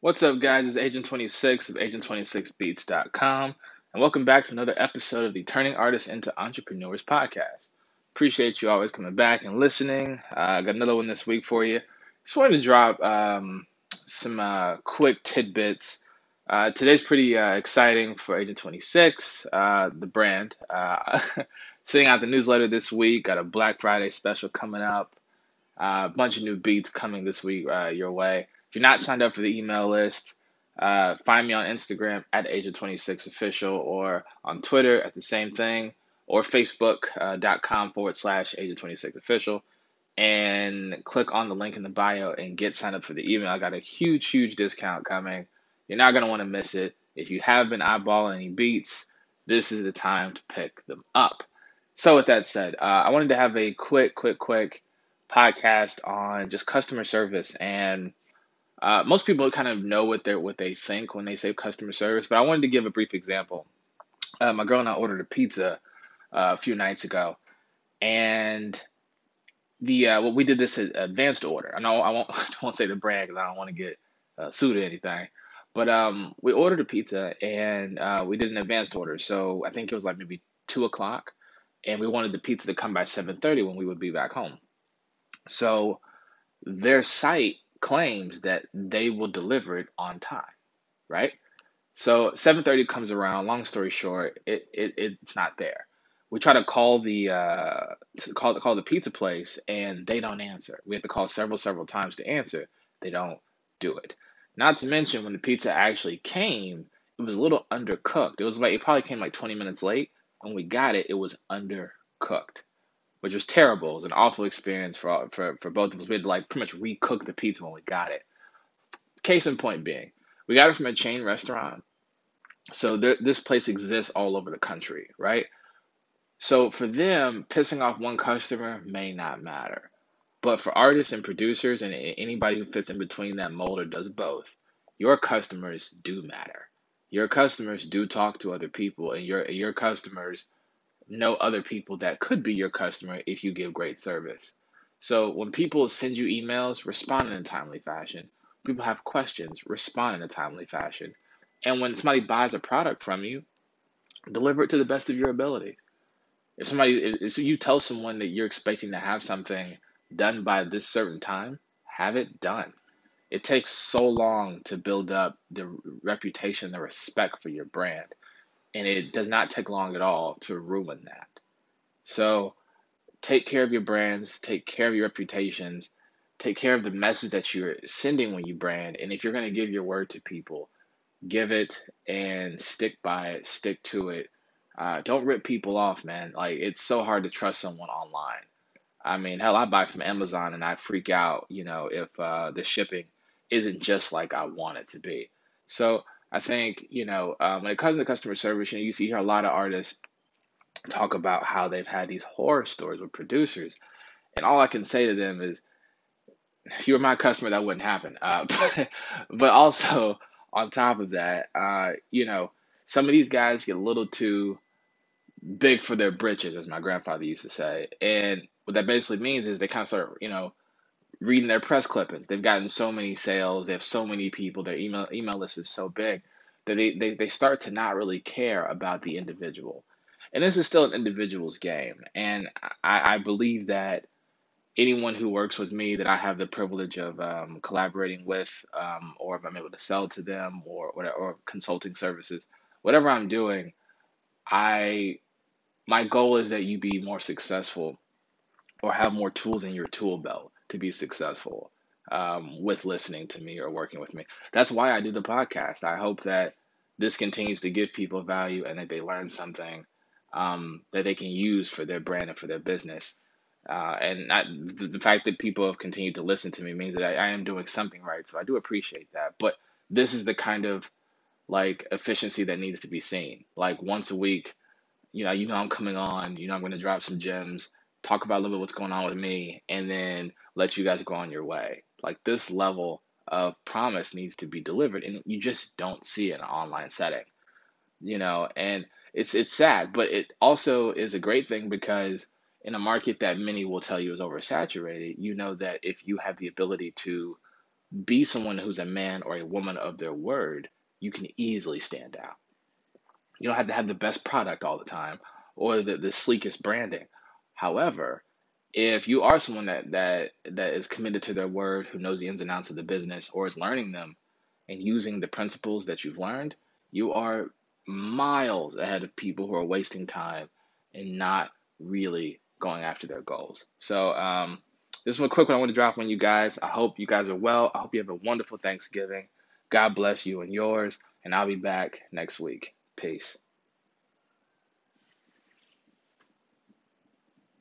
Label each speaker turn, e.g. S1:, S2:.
S1: What's up, guys? It's Agent 26 of Agent26Beats.com, and welcome back to another episode of the Turning Artists into Entrepreneurs podcast. Appreciate you always coming back and listening. Uh, I got another one this week for you. Just wanted to drop um, some uh, quick tidbits. Uh, today's pretty uh, exciting for Agent 26, uh, the brand. Sending out the newsletter this week. Got a Black Friday special coming up. a bunch of new beats coming this week your way. If you're not signed up for the email list, uh, find me on Instagram at Agent26Official or on Twitter at the same thing or Facebook.com uh, forward slash Agent26Official and click on the link in the bio and get signed up for the email. I got a huge, huge discount coming. You're not going to want to miss it. If you have been eyeballing any beats, this is the time to pick them up. So, with that said, uh, I wanted to have a quick, quick, quick podcast on just customer service and uh, most people kind of know what they what they think when they say customer service, but I wanted to give a brief example. Uh, my girl and I ordered a pizza uh, a few nights ago, and the uh, well, we did this advanced order. I know I won't I won't say the brand because I don't want to get uh, sued or anything, but um, we ordered a pizza and uh, we did an advanced order. So I think it was like maybe two o'clock, and we wanted the pizza to come by seven thirty when we would be back home. So their site claims that they will deliver it on time, right? So 7:30 comes around. Long story short, it, it it's not there. We try to call the uh, call call the pizza place, and they don't answer. We have to call several several times to answer. They don't do it. Not to mention when the pizza actually came, it was a little undercooked. It was like it probably came like 20 minutes late. When we got it, it was undercooked which was terrible. It was an awful experience for for for both of us. We had to like pretty much recook the pizza when we got it. Case in point being, we got it from a chain restaurant, so th- this place exists all over the country, right? So for them, pissing off one customer may not matter, but for artists and producers and anybody who fits in between that mold or does both, your customers do matter. Your customers do talk to other people, and your your customers know other people that could be your customer if you give great service. So when people send you emails, respond in a timely fashion. People have questions, respond in a timely fashion. And when somebody buys a product from you, deliver it to the best of your abilities. If somebody if you tell someone that you're expecting to have something done by this certain time, have it done. It takes so long to build up the reputation, the respect for your brand and it does not take long at all to ruin that. So take care of your brands, take care of your reputations, take care of the message that you're sending when you brand. And if you're going to give your word to people, give it and stick by it, stick to it. Uh, don't rip people off, man. Like it's so hard to trust someone online. I mean, hell, I buy from Amazon and I freak out, you know, if uh, the shipping isn't just like I want it to be. So I think, you know, um, when it comes to customer service, you know, you see here a lot of artists talk about how they've had these horror stories with producers. And all I can say to them is, if you were my customer, that wouldn't happen. Uh, but, also, on top of that, uh, you know, some of these guys get a little too big for their britches, as my grandfather used to say. And what that basically means is they kind of start, you know, reading their press clippings. They've gotten so many sales, they have so many people, their email email list is so big that they, they, they start to not really care about the individual. And this is still an individual's game. And I, I believe that anyone who works with me that I have the privilege of um, collaborating with, um, or if I'm able to sell to them, or whatever, or consulting services, whatever I'm doing, I my goal is that you be more successful or have more tools in your tool belt to be successful um, with listening to me or working with me. That's why I do the podcast. I hope that this continues to give people value and that they learn something um, that they can use for their brand and for their business. Uh, and I, the, fact that people have continued to listen to me means that I, I am doing something right. So I do appreciate that. But this is the kind of like efficiency that needs to be seen. Like once a week, you know, you know I'm coming on, you know I'm going to drop some gems talk about a little bit what's going on with me, and then let you guys go on your way. Like this level of promise needs to be delivered, and you just don't see it in an online setting, you know. And it's it's sad, but it also is a great thing because in a market that many will tell you is oversaturated, you know that if you have the ability to be someone who's a man or a woman of their word, you can easily stand out. You don't have to have the best product all the time or the, the sleekest branding. However, if you are someone that, that that is committed to their word, who knows the ins and outs of the business or is learning them and using the principles that you've learned, you are miles ahead of people who are wasting time and not really going after their goals. So um, this is a quick one I want to drop on you guys. I hope you guys are well. I hope you have a wonderful Thanksgiving. God bless you and yours, and I'll be back next week. Peace.